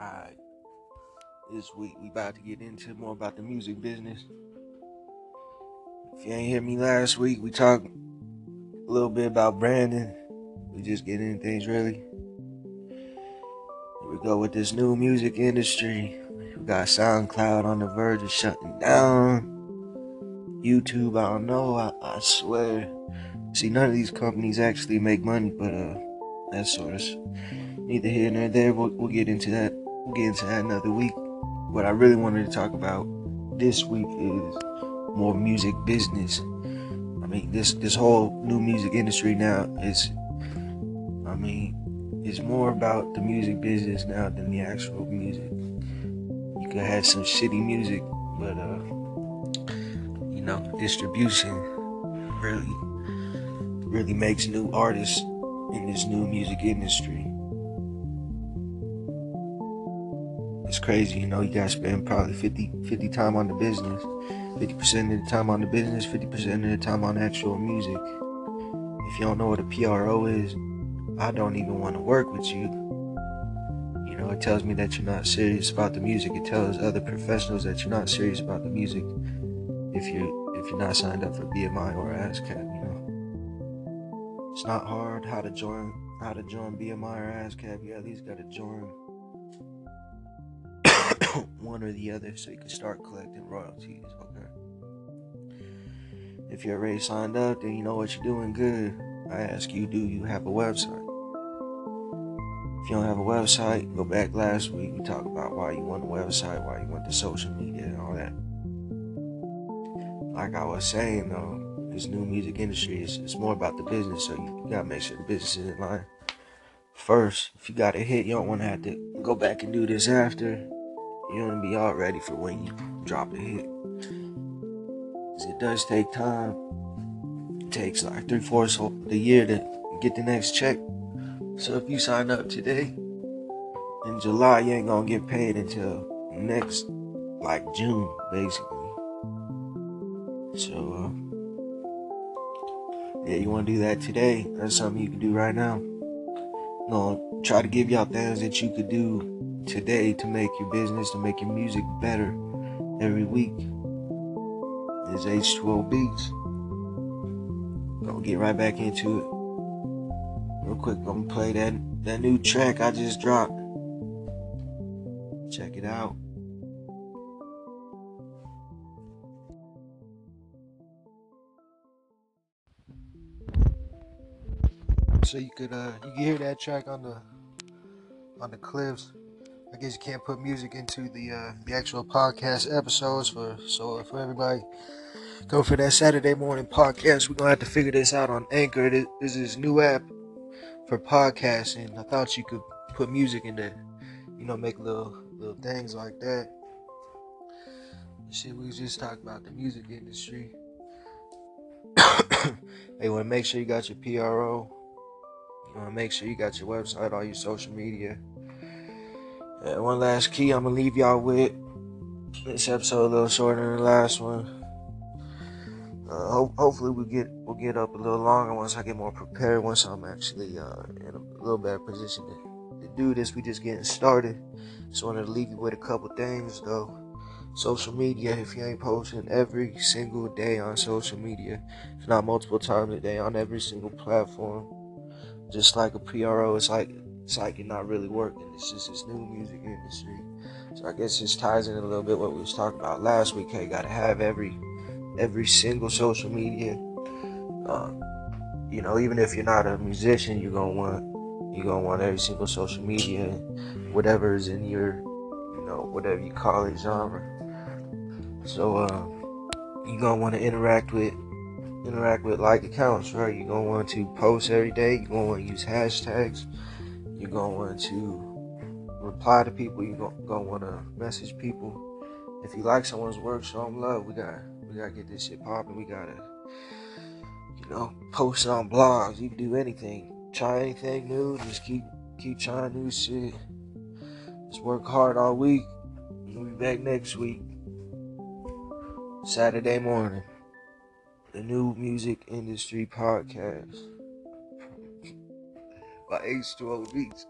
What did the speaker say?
Alright. This week we about to get into more about the music business. If you ain't hear me last week, we talked a little bit about branding. We just get into things really. Here we go with this new music industry. We got SoundCloud on the verge of shutting down. YouTube, I don't know. I, I swear. See, none of these companies actually make money, but uh, that's sort of neither here nor there. We'll, we'll get into that. We'll get into that another week. What I really wanted to talk about this week is more music business. I mean, this this whole new music industry now is, I mean, it's more about the music business now than the actual music. You could have some shitty music, but uh, you know, distribution really really makes new artists in this new music industry. It's crazy, you know, you gotta spend probably 50, 50 time on the business, 50% of the time on the business, 50% of the time on actual music. If you don't know what a PRO is, I don't even want to work with you. You know, it tells me that you're not serious about the music. It tells other professionals that you're not serious about the music if you if you're not signed up for BMI or ASCAP, you know. It's not hard how to join how to join BMI or ASCAP. You at least gotta join one or the other so you can start collecting royalties, okay? If you're already signed up, then you know what you're doing good. I ask you, do you have a website? If you don't have a website, go back last week. We talked about why you want a website, why you want the social media, and all that. Like I was saying, though, this new music industry is it's more about the business, so you gotta make sure the business is in line first. If you got a hit, you don't want to have to go back and do this after. You want to be all ready for when you drop a hit. Cause it does take time. It takes like three fourths of the year to get the next check. So if you sign up today, in July, you ain't gonna get paid until next, like June, basically. So, uh, yeah, you wanna do that today? That's something you can do right now. No, try to give y'all things that you could do today to make your business, to make your music better every week. Is H2O Beats. Gonna get right back into it. Real quick, I'm gonna play that, that new track I just dropped. Check it out. So you could uh you can hear that track on the on the clips. I guess you can't put music into the uh, the actual podcast episodes for so for everybody go for that Saturday morning podcast. We're gonna have to figure this out on Anchor. This, this is new app for podcasting. I thought you could put music in there, you know, make little little things like that. Shit, we just talked about the music industry. hey, want to make sure you got your PRO. You want to make sure you got your website, all your social media. And one last key I'm gonna leave y'all with. This episode a little shorter than the last one. Uh, ho- hopefully we get we'll get up a little longer once I get more prepared. Once I'm actually uh, in a little better position to, to do this. We just getting started. Just wanted to leave you with a couple things though. Social media. If you ain't posting every single day on social media, if not multiple times a day on every single platform, just like a PRO, it's like you're not really working. It's just this new music industry. So I guess this ties in a little bit what we was talking about last week. Hey, gotta have every every single social media. Um, you know, even if you're not a musician, you're gonna want you're gonna want every single social media, whatever is in your, you know, whatever you call it genre. So uh, you're gonna want to interact with interact with like accounts, right? You're gonna want to post every day. You're gonna want to use hashtags. You're gonna want to reply to people. You're gonna, gonna want to message people. If you like someone's work, show them love. We got we gotta get this shit popping. We gotta, you know, post it on blogs. You can do anything. Try anything new. Just keep keep trying new shit. Just work hard all week. We'll be back next week. Saturday morning. The new music industry podcast by H2O Beats.